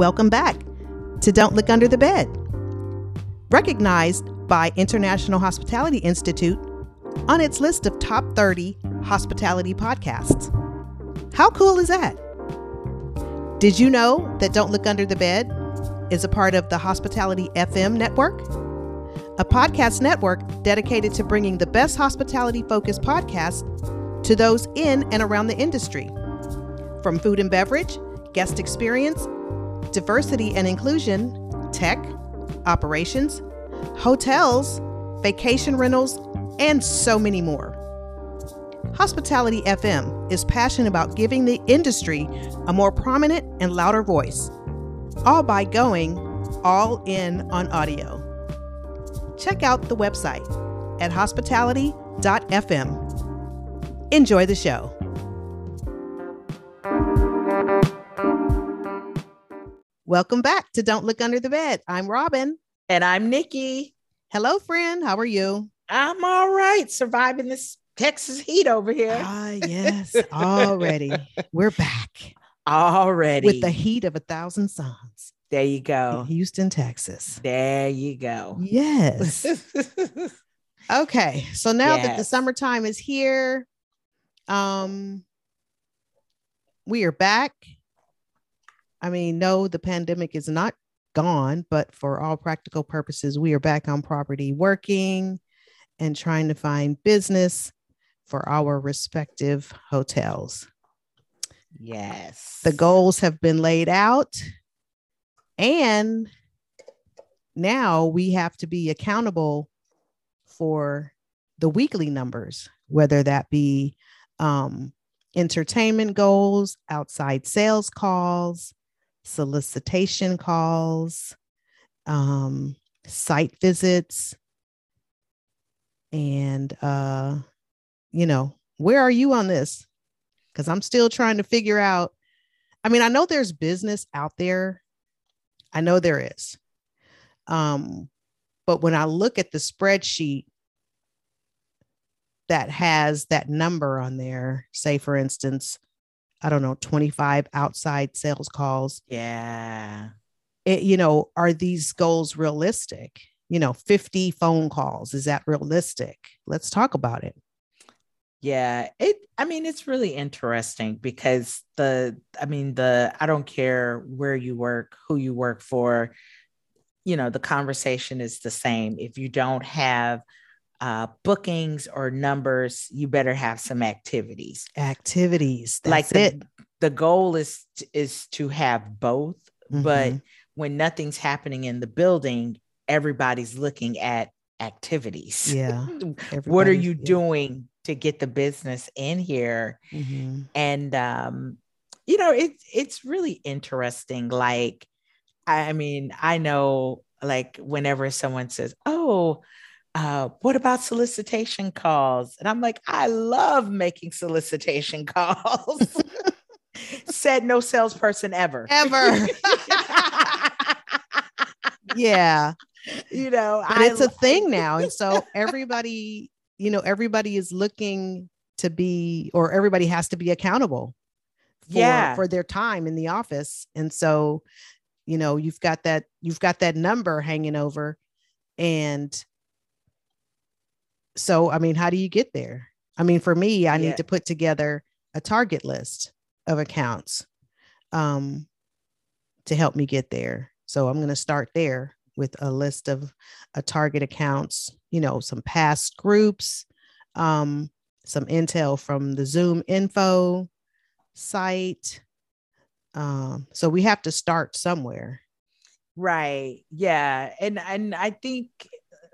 Welcome back to Don't Look Under the Bed. Recognized by International Hospitality Institute on its list of top 30 hospitality podcasts. How cool is that? Did you know that Don't Look Under the Bed is a part of the Hospitality FM network? A podcast network dedicated to bringing the best hospitality focused podcasts to those in and around the industry. From food and beverage, guest experience, diversity and inclusion, tech, operations, hotels, vacation rentals, and so many more. Hospitality FM is passionate about giving the industry a more prominent and louder voice, all by going all in on audio. Check out the website at hospitality.fm. Enjoy the show. Welcome back to Don't Look Under the Bed. I'm Robin. And I'm Nikki. Hello, friend. How are you? I'm all right, surviving this Texas heat over here. Ah, yes, already. We're back. Already. With the heat of a thousand suns. There you go. Houston, Texas. There you go. Yes. okay. So now yes. that the summertime is here, um, we are back I mean, no, the pandemic is not gone, but for all practical purposes, we are back on property working and trying to find business for our respective hotels. Yes. The goals have been laid out, and now we have to be accountable for the weekly numbers, whether that be um, entertainment goals, outside sales calls, solicitation calls, um, site visits, and uh, you know, where are you on this? Because I'm still trying to figure out. I mean, I know there's business out there. I know there is. Um, but when I look at the spreadsheet that has that number on there, say for instance, I don't know, 25 outside sales calls. Yeah. It, you know, are these goals realistic? You know, 50 phone calls, is that realistic? Let's talk about it. Yeah, it I mean it's really interesting because the I mean the I don't care where you work, who you work for, you know, the conversation is the same. If you don't have uh, bookings or numbers, you better have some activities. Activities. like the, it. The goal is is to have both, mm-hmm. but when nothing's happening in the building, everybody's looking at activities. Yeah. what are you yeah. doing to get the business in here? Mm-hmm. And um, you know, it's it's really interesting. Like, I mean, I know like whenever someone says, Oh, uh, what about solicitation calls? And I'm like, I love making solicitation calls. Said no salesperson ever. Ever. yeah. You know, I it's a thing now. And so everybody, you know, everybody is looking to be, or everybody has to be accountable for, yeah. for their time in the office. And so, you know, you've got that, you've got that number hanging over and so, I mean, how do you get there? I mean, for me, I yeah. need to put together a target list of accounts um, to help me get there. So I'm going to start there with a list of a target accounts, you know, some past groups, um, some intel from the Zoom info site. Um, so we have to start somewhere. Right. Yeah. And and I think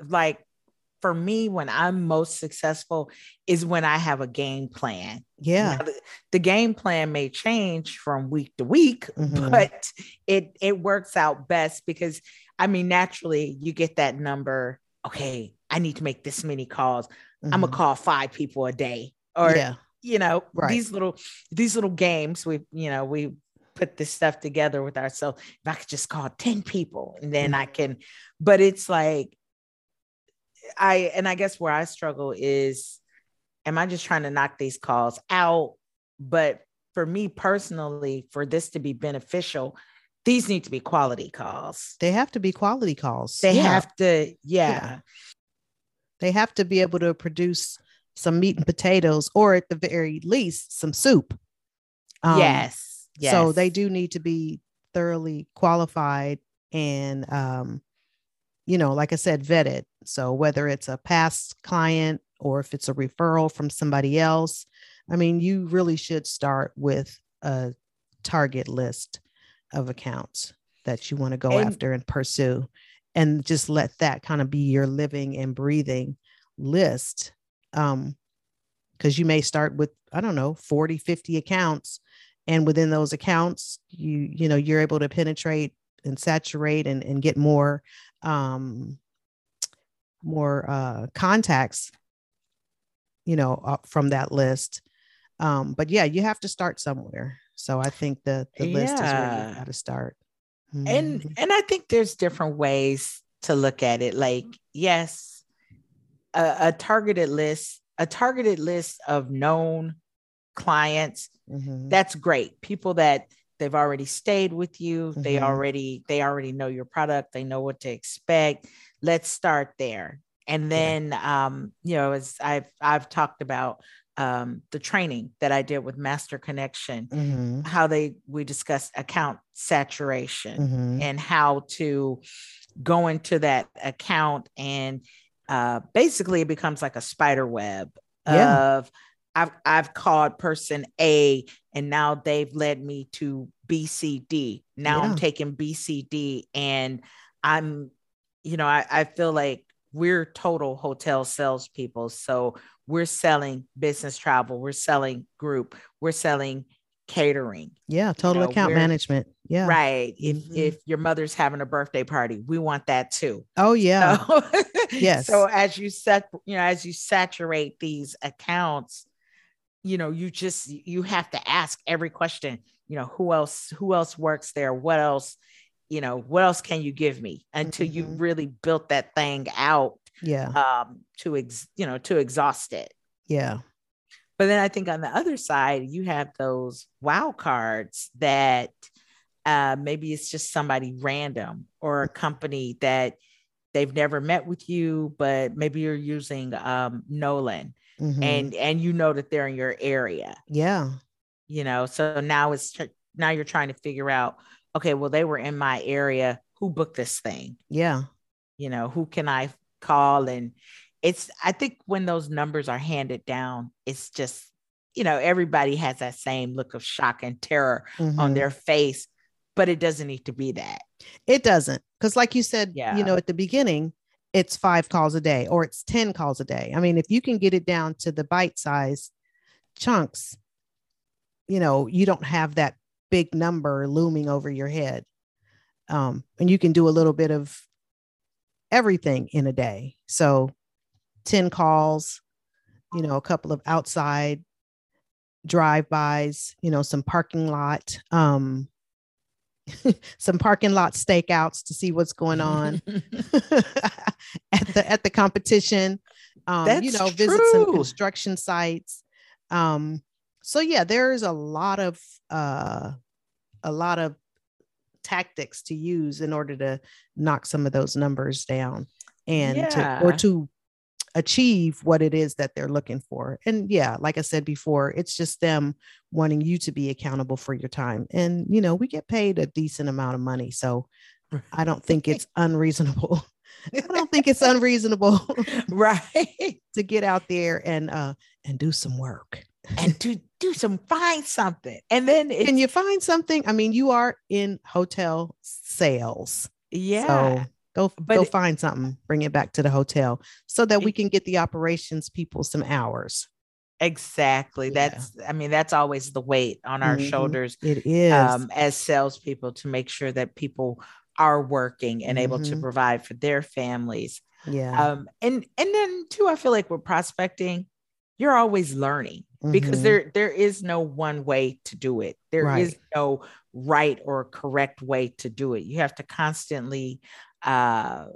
like for me, when I'm most successful is when I have a game plan. Yeah. The, the, game plan may change from week to week, mm-hmm. but it it works out best because I mean, naturally you get that number. Okay, I need to make this many calls. Mm-hmm. I'm gonna call five people a day. Or yeah. you know, right. these little these little games we, you know, we put this stuff together with ourselves. If I could just call 10 people and then mm-hmm. I can, but it's like I and I guess where I struggle is am I just trying to knock these calls out? But for me personally, for this to be beneficial, these need to be quality calls. They have to be quality calls. They Yeah. have to, yeah. Yeah. They have to be able to produce some meat and potatoes, or at the very least, some soup. Um, yes. Yes. So they do need to be thoroughly qualified and, um, you know, like I said, vetted. So whether it's a past client or if it's a referral from somebody else, I mean, you really should start with a target list of accounts that you want to go And- after and pursue and just let that kind of be your living and breathing list um because you may start with i don't know 40 50 accounts and within those accounts you you know you're able to penetrate and saturate and, and get more um more uh contacts you know uh, from that list um but yeah you have to start somewhere so i think the the list is where you got to start and Mhm. and I think there's different ways to look at it. Like, yes, a, a targeted list, a targeted list of known clients, Mhm. that's great. People that they've already stayed with you, they Mhm. already they already know your product, they know what to expect. Let's start there. And then um, you know, as I've I've talked about um the training that I did with Master Connection, Mhm. how they we discussed account saturation Mhm. and how to go into that account and uh, basically it becomes like a spider web Yeah. of I've I've called person A and now they've led me to BCD. Now Yeah. I'm taking BCD and I'm, you know, I, I feel like we're total hotel salespeople. So we're selling business travel, we're selling group, we're selling catering. yeah total know, account management yeah Right. If Mhm. if your mother's having a birthday party, we want that too. oh yeah So, Yes. So as you set, you know, as you saturate these accounts, you know, you just you have to ask every question. You know, who else? Who else works there? What else? You know, what else can you give me until you Mhm. really built that thing out yeah um, to ex, you know, to exhaust it. yeah But then I think on the other side, you have those wow cards that uh, maybe it's just somebody random or a company that they've never met with you, but maybe you're using um, Knowland Mhm. and and you know that they're in your area, yeah you know. So now it's tr- now you're trying to figure out, okay, well they were in my area. Who booked this thing? yeah You know, who can I call? And it's I think when those numbers are handed down, it's just you know everybody has that same look of shock and terror on Mhm. their face, but it doesn't need to be that. It doesn't. Because, like you said, Yeah. you know, at the beginning, it's five calls a day or it's 10 calls a day. I mean, if you can get it down to the bite size chunks, you know, you don't have that big number looming over your head. Um, and you can do a little bit of everything in a day. So 10 calls, you know, a couple of outside drive-bys, you know, some parking lot, um, some parking lot stakeouts to see what's going on at the at the competition. Um, you know, visit some construction sites. Um, so yeah, there's a lot of uh, a lot of tactics to use in order to knock some of those numbers down and to or to achieve what it is that they're looking for. And yeah, like I said before, it's just them wanting you to be accountable for your time. And you know, we get paid a decent amount of money, so I don't think it's unreasonable. I don't think it's unreasonable right. to get out there and uh and do some work. and to do some find something. And then Can you find something? I mean, you are in hotel sales. yeah. So go But go it- find something, bring it back to the hotel so that we can get the operations people some hours. Exactly. Yeah. That's I mean, that's always the weight on our Mhm. shoulders It is. um, as salespeople to make sure that people are working and able to Mhm. provide for their families. yeah. Um, and and then too, I feel like we're prospecting, you're always learning because Mhm. there there is no one way to do it. There is Right. no right or correct way to do it. You have to constantly uh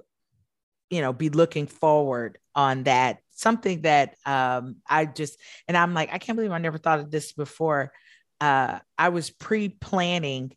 you know be looking forward on that something that um i just and i'm like i can't believe i never thought of this before uh i was pre-planning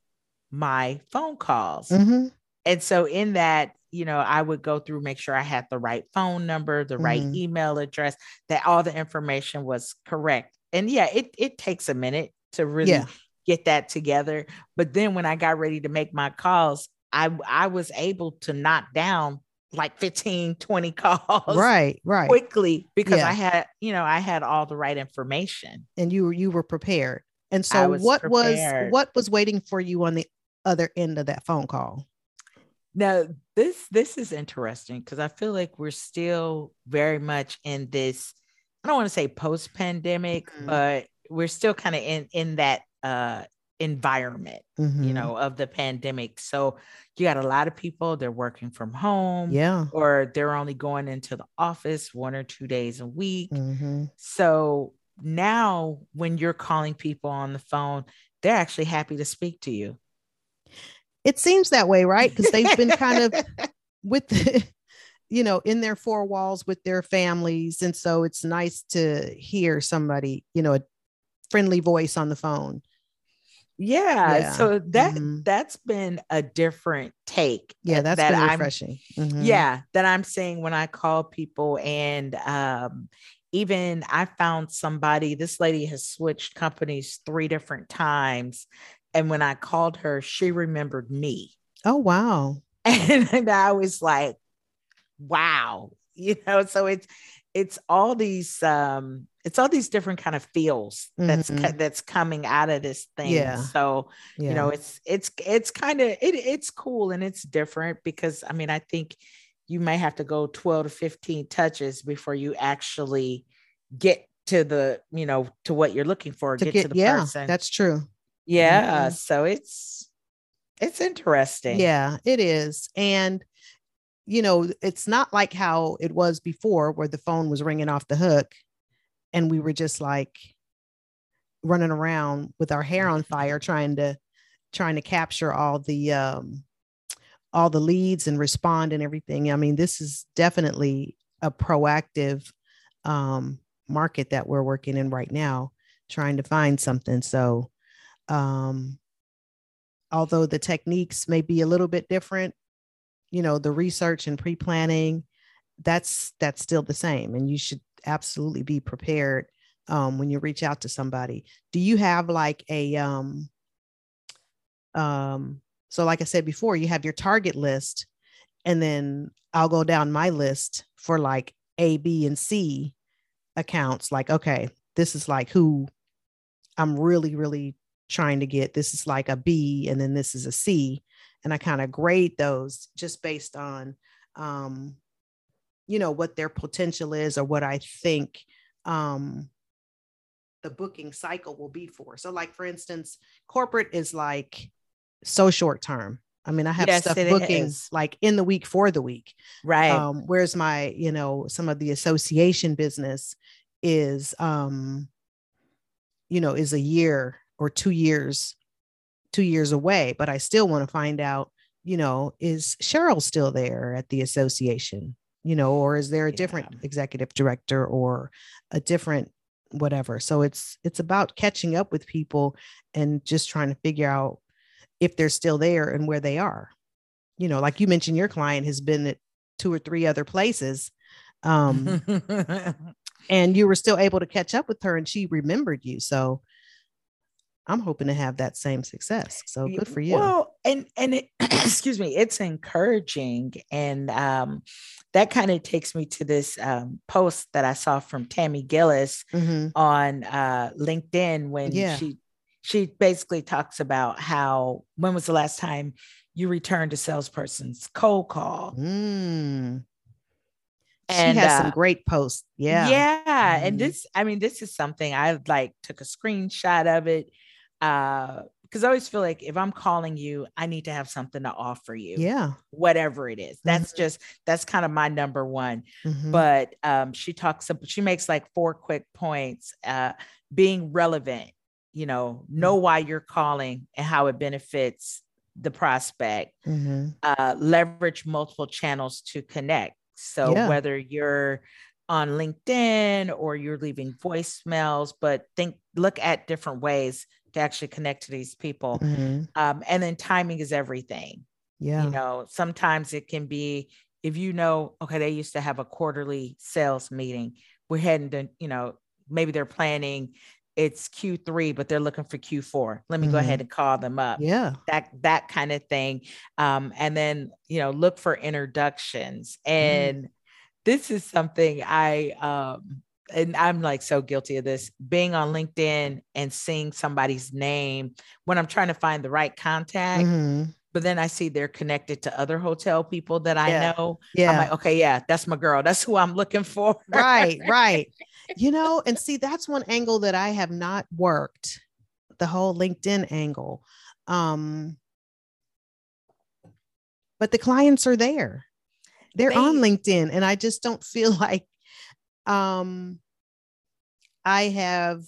my phone calls. Mhm. And so in that, you know, I would go through, make sure I had the right phone number, the right Mhm. email address, that all the information was correct. And yeah, it it takes a minute to really Yeah. get that together. But then when I got ready to make my calls, I I was able to knock down like 15, 20 calls Right, right. quickly because Yeah. I had, you know, I had all the right information. and you were you were prepared. And so was what prepared. was what was waiting for you on the other end of that phone call? Now, this this is interesting because I feel like we're still very much in this. I don't want to say post pandemic, Mhm. but we're still kind of in in that uh environment, you Mhm. know, of the pandemic. So you got a lot of people they're working from home, Yeah. or they're only going into the office one or two days a week. Mhm. So now, when you're calling people on the phone, they're actually happy to speak to you. It seems that way, right? Because they've been kind of with the, you know, in their four walls with their families. And so it's nice to hear somebody, you know, a friendly voice on the phone. Yeah, Yeah. so that Mhm. that's been a different take. Yeah, that's that been refreshing. Mhm. Yeah, that I'm saying when I call people, and um, even I found somebody. This lady has switched companies three different times, and when I called her, she remembered me, Oh wow. and, and I was like, "Wow," you know. So it's it's all these um it's all these different kind of feels that's Mhm. that's coming out of this thing. Yeah. So Yeah. you know it's it's it's kind of it, it's cool and it's different because i mean i think you may have to go 12 to 15 touches before you actually get to the you know to what you're looking for to get, get, to the yeah, person that's true. yeah Mhm. so it's it's interesting Yeah, it is. And you know, it's not like how it was before where the phone was ringing off the hook and we were just like running around with our hair on fire trying to trying to capture all the um all the leads and respond and everything. I mean, this is definitely a proactive um market that we're working in right now trying to find something. So um although the techniques may be a little bit different you know the research and pre-planning that's that's still the same and you should absolutely be prepared um, when you reach out to somebody. Do you have like a um um so like i said before you have your target list and then i'll go down my list for like a b and c accounts like okay this is like who i'm really really trying to get. This is like a b and then this is a c and I kind of grade those just based on, um, you know, what their potential is or what I think um, the booking cycle will be for. So, like for instance, corporate is like so short term. I mean, I have Yes, stuff it booking is. like in the week for the week. right Um, whereas my, you know, some of the association business is, um, you know, is a year or two years two years away, but I still want to find out, you know, is Cheryl still there at the association? You know, or is there a different executive director or a different whatever? So it's it's about catching up with people and just trying to figure out if they're still there and where they are. You know, like you mentioned, your client has been at two or three other places. Um, and you were still able to catch up with her and she remembered you. So I'm hoping to have that same success. So good for you. Well, and and it, excuse me, it's encouraging, and um, that kind of takes me to this um, post that I saw from Tammy Gillis Mhm. on uh, LinkedIn when Yeah. she she basically talks about how when was the last time you returned a salesperson's cold call, Mm. and she has some uh, great posts. Yeah. yeah and Mhm. this i mean this is something i like took a screenshot of it uh because i always feel like if i'm calling you i need to have something to offer you Yeah. whatever it is that's Mhm. just that's kind of my number one Mhm. but um she talks she makes like four quick points uh being relevant you know know why you're calling and how it benefits the prospect Mhm. uh, leverage multiple channels to connect. So Yeah. whether you're on LinkedIn or you're leaving voicemails, but think look at different ways actually connect to these people. Mhm. Um, and then timing is everything. Yeah. You know, sometimes it can be if you know, okay, they used to have a quarterly sales meeting. We're heading to, you know, maybe they're planning it's Q3, but they're looking for Q4. Let me go Mhm. ahead and call them up. yeah. That that kind of thing. Um, and then you know, look for introductions. And this is something I um and I'm like so guilty of this being on LinkedIn and seeing somebody's name when I'm trying to find the right contact, Mhm. but then I see they're connected to other hotel people that I Yeah. know. Yeah. I'm like, okay, yeah, that's my girl. That's who I'm looking for. right right you know and see that's one angle that i have not worked the whole linkedin angle um but the clients are there they're on linkedin and i just don't feel like um i have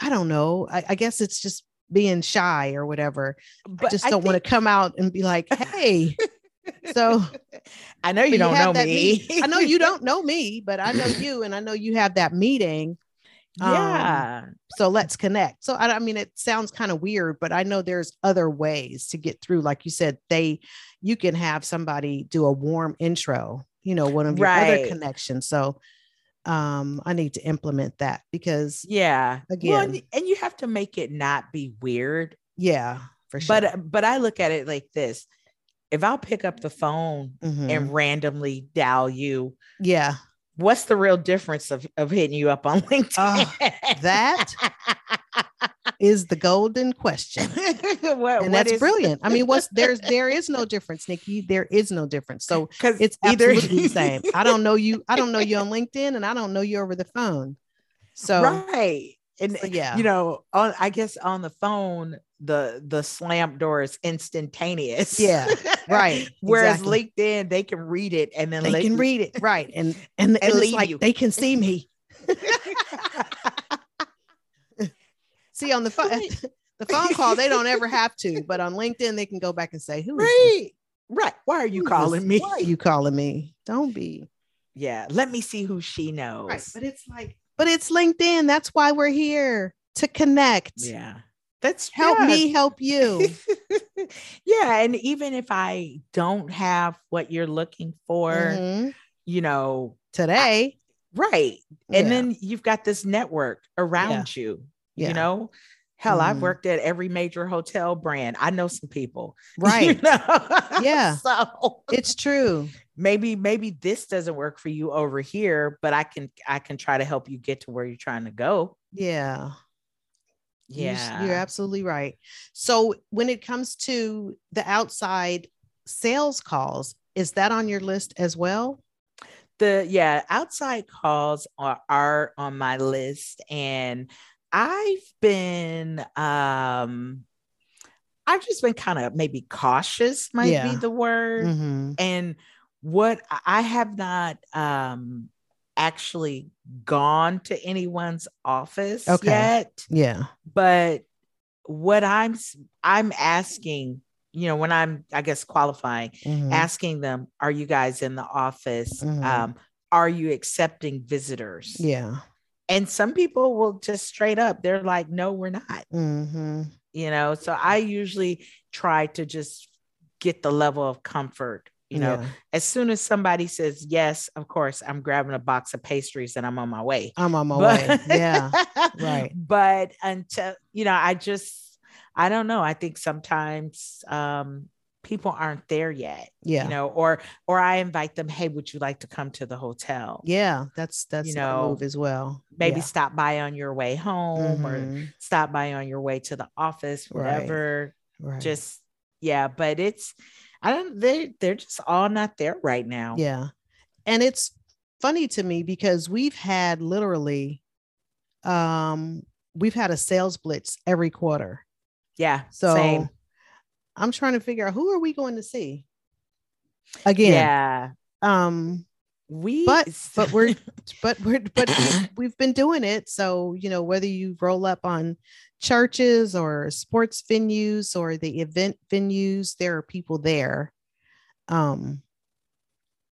i don't know i, I guess it's just being shy or whatever i But just don't want to come out and be like hey so I know you don't have know me. meet- I know you don't know me, but I know you, and I know you have that meeting. Um, yeah. So let's connect. So I, I mean, it sounds kind of weird, but I know there's other ways to get through. Like you said, they, you can have somebody do a warm intro. You know, one of your other connections. So, um, I need to implement that because, Yeah. Well, Again. and, and you have to make it not be weird. yeah, for sure. But uh, but I look at it like this. If I'll pick up the phone Mhm. and randomly dial you, yeah, what's the real difference of, of hitting you up on LinkedIn? Oh, that is the golden question. what, and that's is- brilliant. I mean, what's there's there is no difference, Nikki. There is no difference. So Because it's either the same. I don't know you. I don't know you on LinkedIn, and I don't know you over the phone. So right. And so, yeah, you know, on I guess on the phone, the the slam door is instantaneous. Yeah, right, Whereas exactly. LinkedIn, they can read it and then they can read it right, and and, and, it's leave like you. they can see me. See on the phone, the phone call they don't ever have to, but on LinkedIn they can go back and say, "Who is right. Right. Why are you Who is calling this? me? Why are you calling me? Don't be." Yeah. Let me see who she knows. Right, but it's like, but it's LinkedIn. That's why we're here to connect. yeah. That's Help yeah. me help you. yeah. And even if I don't have what you're looking for, Mhm. you know, Today, right. And Yeah. then you've got this network around you, Yeah. you know. Hell, I've Mhm. worked at every major hotel brand. I know some people. you right? know? Yeah. so It's true. maybe maybe this doesn't work for you over here, but I can I can try to help you get to where you're trying to go. Yeah. You Yeah. You're absolutely right. So when it comes to the outside sales calls, is that on your list as well? the yeah outside calls are, are on my list and i've been um i've just been kind of maybe cautious might Yeah. be the word Mhm. and what I- have not um actually gone to anyone's office Okay. yet Yeah. but what i'm I'm asking you know when i'm i guess qualifying Mhm. asking them, "Are you guys in the office? Mhm. Um, are you accepting visitors?" Yeah. And some people will just straight up, they're like, "No, we're not." hmm You know, so I usually try to just get the level of comfort. You know, Yeah. as soon as somebody says yes, of course, I'm grabbing a box of pastries and I'm on my way. I'm on my But- way. Yeah. right. But until you know, I just I don't know. I think sometimes um people aren't there yet Yeah. you know or or i invite them hey would you like to come to the hotel yeah. That's that's you know, move as well. maybe Yeah. stop by on your way home or Mhm. stop by on your way to the office Right. whatever right. just yeah but it's i don't they they're just all not there right now Yeah. And it's funny to me because we've had literally um we've had a sales blitz every quarter. yeah So same. I'm trying to figure out who are we going to see? Again. yeah Um we but but we're but we're but we've, been doing it so you know whether you roll up on churches or sports venues or the event venues there are people there um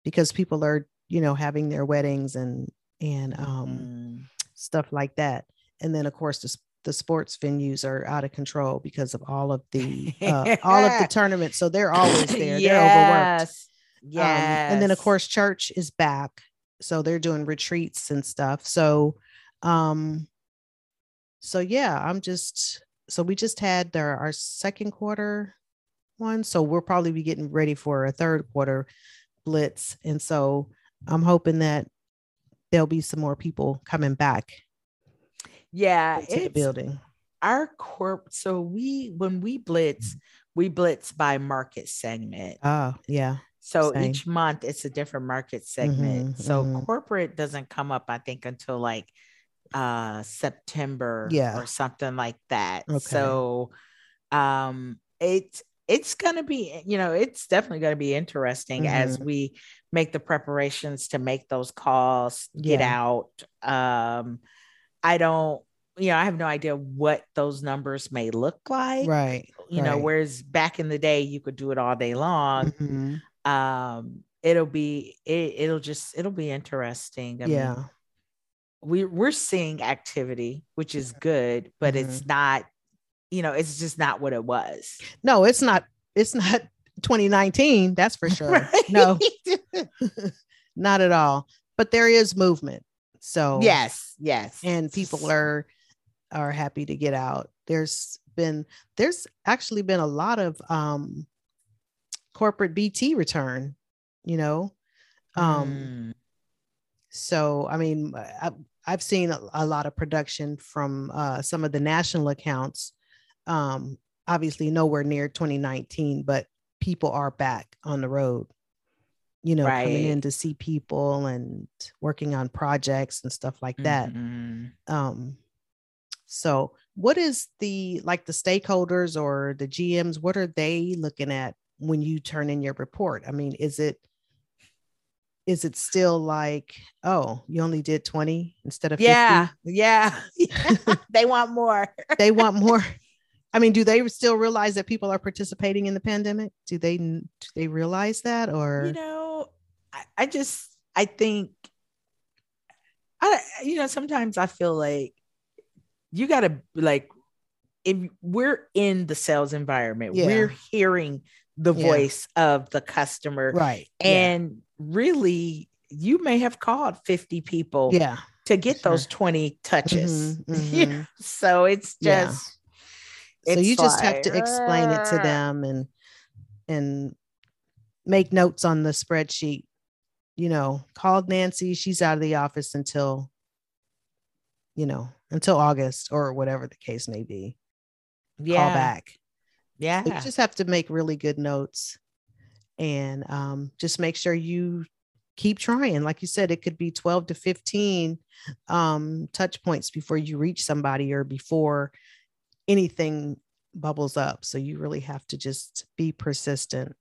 because people are you know having their weddings and and um Mm, stuff like that and then of course the, the sports venues are out of control because of all of the uh, all of the tournaments. So they're always there. They're overworked. Yeah. Um, and then of course church is back. So they're doing retreats and stuff. So um so yeah, I'm just so we just had our, our second quarter one. So we'll probably be getting ready for a third quarter blitz. And so I'm hoping that there'll be some more people coming back yeah, to the building. Our corp. So we when we blitz, we blitz by market segment. Oh, yeah. So Same. each month it's a different market segment. Mhm, so mhm. corporate doesn't come up, I think, until like uh September Yeah. or something like that. Okay. So um it's it's gonna be, you know, it's definitely gonna be interesting as Mhm. we make the preparations to make those calls, get Yeah. out. Um I don't, you know, I have no idea what those numbers may look like. Right. You know, whereas back in the day you could do it all day long Mhm, um it'll be it, it'll just it'll be interesting I mean, Yeah. we we're seeing activity which is good but Mm-hmm. it's not you know it's just not what it was No, it's not, it's not 2019, that's for sure. No, not at all. But there is movement. So yes yes. and people are are happy to get out. There's been there's actually been a lot of um corporate bt return you know? Um Mm, so i mean I, i've seen a, a lot of production from uh some of the national accounts um obviously nowhere near 2019 but people are back on the road you know coming in to see people and working on projects and stuff like that. Mhm. um so what is the like the stakeholders or the gms what are they looking at when you turn in your report? I mean is it is it still like oh you only did 20 instead of 50? yeah yeah. They want more. They want more. I mean do they still realize that people are participating in the pandemic? Do they do they realize that or you know I, I just i think i you know sometimes i feel like you gotta like if we're in the sales environment Yeah. we're hearing the Yeah. voice of the customer right and really you may have called 50 people yeah, to get sure. those 20 touches Mhm, mhm. know, so it's Yeah. just so you just have to explain it to them and and make notes on the spreadsheet you know called nancy. She's out of the office until you know until august or whatever the case may be. Yeah. call back. Yeah. So you just have to make really good notes and um, just make sure you keep trying. Like you said it could be 12 to 15 um, touch points before you reach somebody or before anything bubbles up. So you really have to just be persistent.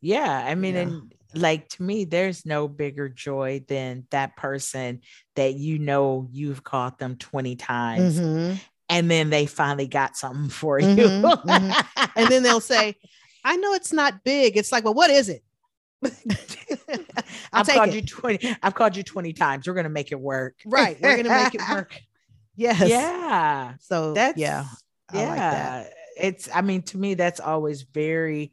Yeah, I mean, Yeah. and like to me, there's no bigger joy than that person that you know you've called them 20 times Mhm. and then they finally got something for you. mhm. and then they'll say i know it's not big it's like well what is it I'll I've called it. you 20, I've called you 20 times. We're gonna make it work. right we're gonna make it work yes Yeah. so That's yeah I yeah. like that. It's I mean, to me, that's always very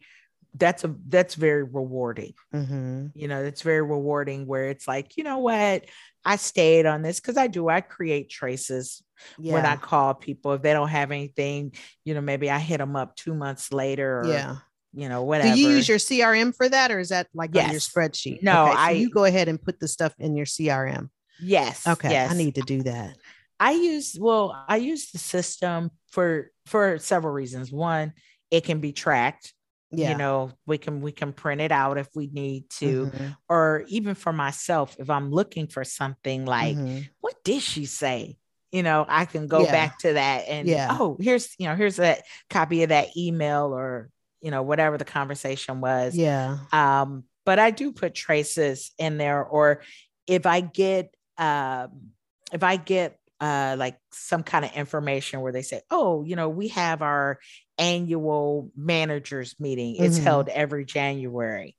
that's a that's very rewarding. Mhm. you know it's very rewarding where it's like you know what i stayed on this because i do i create traces yeah when i call people if they don't have anything you know maybe i hit them up two months later or yeah you know whatever Do you use your CRM for that, or is that like on your spreadsheet? No, Okay, so I- you go ahead and put the stuff in your CRM. yes Okay, yes. I need to do that. i use well i use the system for for several reasons one it can be tracked Yeah, you know we can we can print it out if we need to Mhm, or even for myself if i'm looking for something like mhm. what did she say? You know, I can go Yeah. back to that and Yeah. oh, here's you know, here's that copy of that email or you know, whatever the conversation was. yeah, Um, but I do put traces in there, or if I get um if I get uh like some kind of information where they say, oh, you know, we have our annual managers meeting. It's Mhm. held every January.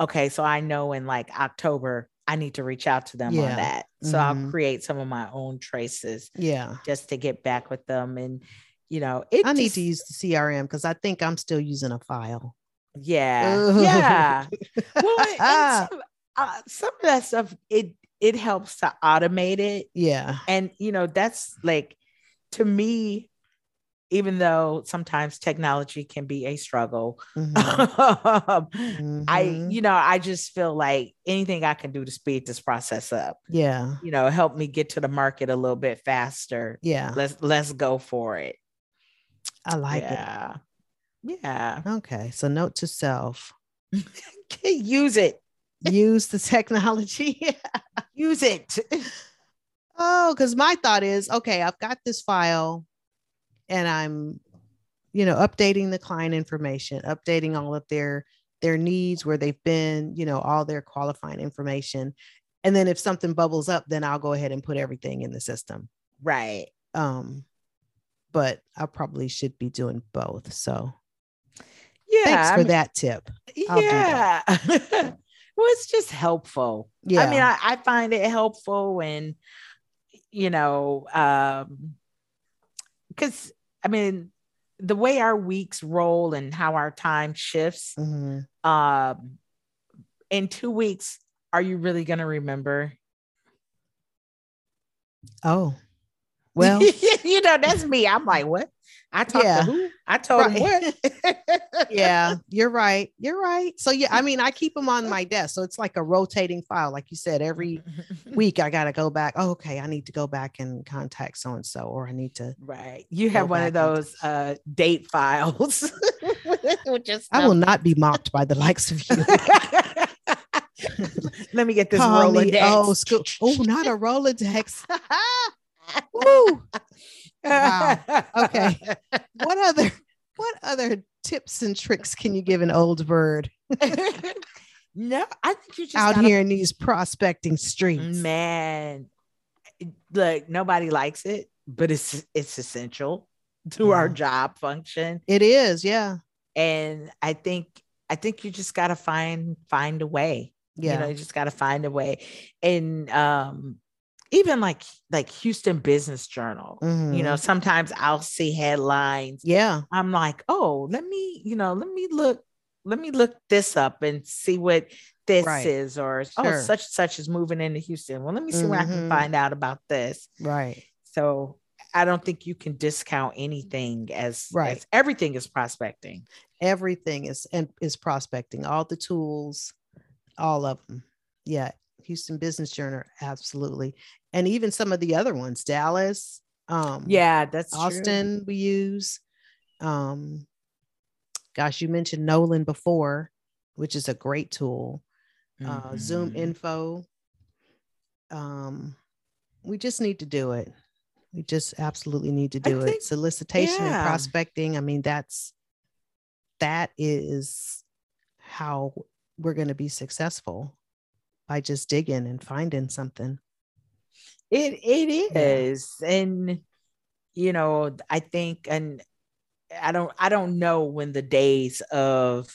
Okay, so I know in like October I need to reach out to them Yeah. on that. So I'll Mhm. create some of my own traces Yeah. just to get back with them. And, you know, it I need to use the CRM because I think I'm still using a file. Yeah. Ugh. Yeah. well, some, uh, some of that stuff, it, it helps to automate it. Yeah. And, you know, that's like, to me, even though sometimes technology can be a struggle, Mhm. I, Mhm. you know, I just feel like anything I can do to speed this process up, yeah. you know, help me get to the market a little bit faster. Yeah. Let's let's go for it. I like yeah. Yeah. Okay. So note to self. Use it. Use the technology. Use it. oh, because my thought is okay, I've got this file and I'm, you know, updating the client information, updating all of their their needs, where they've been, you know, all their qualifying information. And then if something bubbles up, then I'll go ahead and put everything in the system. Right. Um, but I probably should be doing both. So Yeah. thanks I for mean, that tip. I'll Yeah. well, it's just helpful. Yeah. I mean, I, I find it helpful when, you know, um, because I mean, the way our weeks roll and how our time shifts, Mhm. um, in two weeks, are you really going to remember? Oh, well, you know, that's me. I'm like, what? I talked Yeah. to who? I told him what? yeah, you're right. You're right. So yeah, I mean, I keep them on my desk, so it's like a rotating file. Like you said, every week I got to go back. Oh, okay, I need to go back and contact so and so, or I need to. Right. You have one of those uh date files. I will not be mocked by the likes of you. Let me get this Call Rolodex. old school. Oh, not a Rolodex. Woo. Wow. Okay. What other what other tips and tricks can you give an old bird no, I think you just out gotta- here in these prospecting streets? man. like nobody likes it, but it's it's essential to our job function. It is, yeah. And I think I think you just gotta find find a way. Yeah. you know you just got to find a way and um even like like houston business journal you know Mhm. sometimes i'll see headlines yeah. i'm like oh let me you know let me look let me look this up and see what this Right. is or oh such and such is moving into houston well let me see where i can Mhm. find out about this Right. so i don't think you can discount anything as Right. as everything is prospecting Everything is and is prospecting, all the tools, all of them. Yeah. Houston Business Journal, absolutely. And even some of the other ones, Dallas, um, yeah that's true. Austin we use. Um, gosh, you mentioned Knowland before, which is a great tool. Uh, Zoom Mhm. info. Um, we just need to do it. We just absolutely need to I do think- it. Solicitation and prospecting. I mean, that's that is how we're going to be successful by just digging and finding something. It it Yeah. and you know, I think, and I don't, I don't know when the days of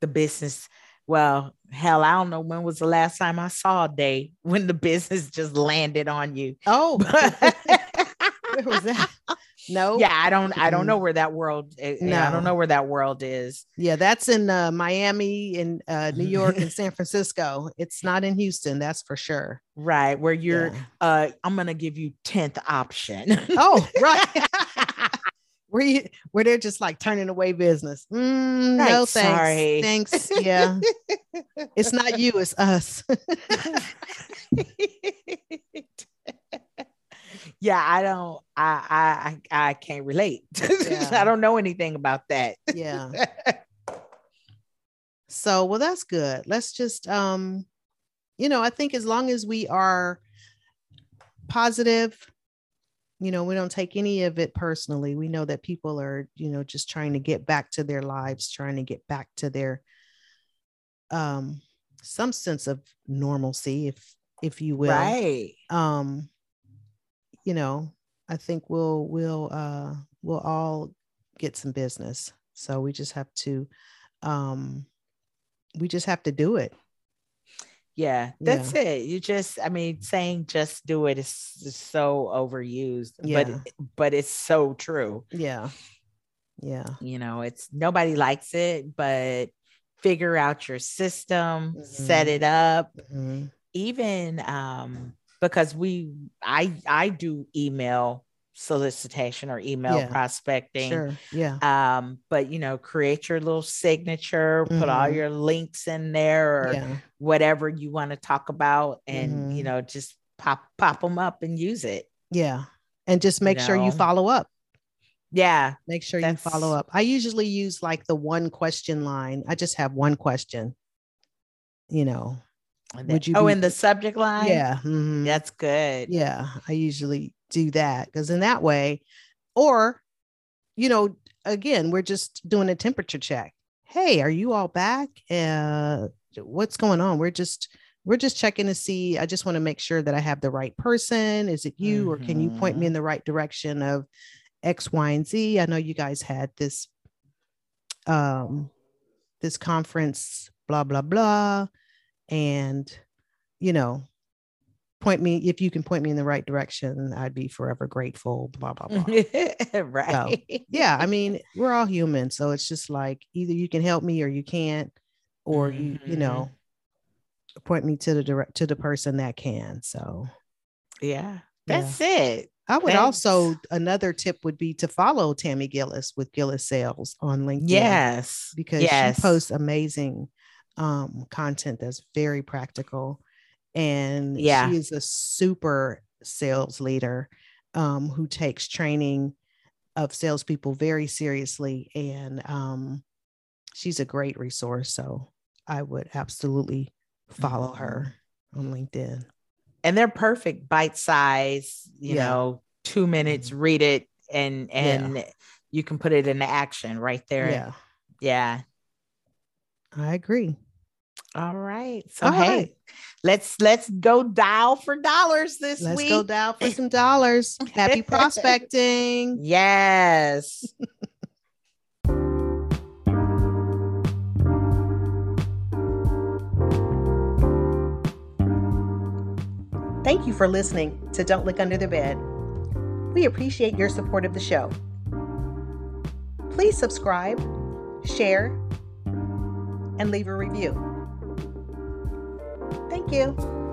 the business. Well, hell, I don't know when was the last time I saw a day when the business just landed on you. Oh, where was that? No. yeah, I don't, I don't know where that world. eh, eh, I don't know where that world is. Yeah, that's in uh, Miami and uh, New York and San Francisco. It's not in Houston, that's for sure. Right, where you're. Yeah. Uh, I'm gonna give you tenth option. Oh, right. where you where they're just like turning away business. Mm, no, thanks. sorry. Thanks. Yeah. it's not you, it's us. Yeah, I don't. I I I, can't relate. Yeah. I don't know anything about that. yeah. So, well, that's good. Let's just um, you know, I think as long as we are positive, you know, we don't take any of it personally. We know that people are, you know, just trying to get back to their lives, trying to get back to their um some sense of normalcy, if if you will. Right. Um, you know, I think we'll we'll uh we'll all get some business. So we just have to um we just have to do it. Yeah, that's yeah. it. You just, I mean, saying just do it is, so overused, yeah. but but it's so true. Yeah. Yeah. You know, it's nobody likes it, but figure out your system, mm-hmm. set it up. Mm-hmm. Even um because we I I do email solicitation or email yeah. prospecting. Sure. Yeah. Um, but you know, create your little signature, mm-hmm. put all mm-hmm. your links in there or yeah. whatever you want to talk about and mm-hmm. you know, just pop pop them up and use it. Yeah. And just make you sure know? you follow up. Yeah. Make sure you follow up. I usually use like the one question line. I just have one question. You know, would you? Oh, be, in the subject line. Yeah, mm-hmm. that's good. Yeah, I usually do that because in that way, or, you know, again, we're just doing a temperature check. Hey, are you all back? Uh, what's going on? We're just we're just checking to see. I just want to make sure that I have the right person. Is it you, mm-hmm. or can you point me in mm-hmm. the right direction of X, Y, and Z? I know you guys had this um this conference, blah blah blah and you know point me if you can point me in the right direction i'd be forever grateful blah blah blah right so, yeah i mean we're all human so it's just like either you can help me or you can't or mm-hmm. you you know mm-hmm. point me to the direct to the person that can so yeah that's yeah. it I would Thanks. also another tip would be to follow Tammy Gillis with Gillis Sales on LinkedIn. Yes, because yes. she posts amazing um, content that's very practical. And yeah. she is a super sales leader um, who takes training of salespeople very seriously. And um, she's a great resource. So I would absolutely follow mm-hmm. her on LinkedIn. And they're perfect bite size, you yeah. know, two minutes, mm-hmm. read it, and and yeah. you can put it into action right there. Yeah. Yeah. I agree. All right. So All hey, right. let's let's go dial for dollars this let's week. Let's go dial for some dollars. Happy prospecting. Yes. Thank you for listening to Don't Look Under the Bed. We appreciate your support of the show. Please subscribe, share, and leave a review. Thank you.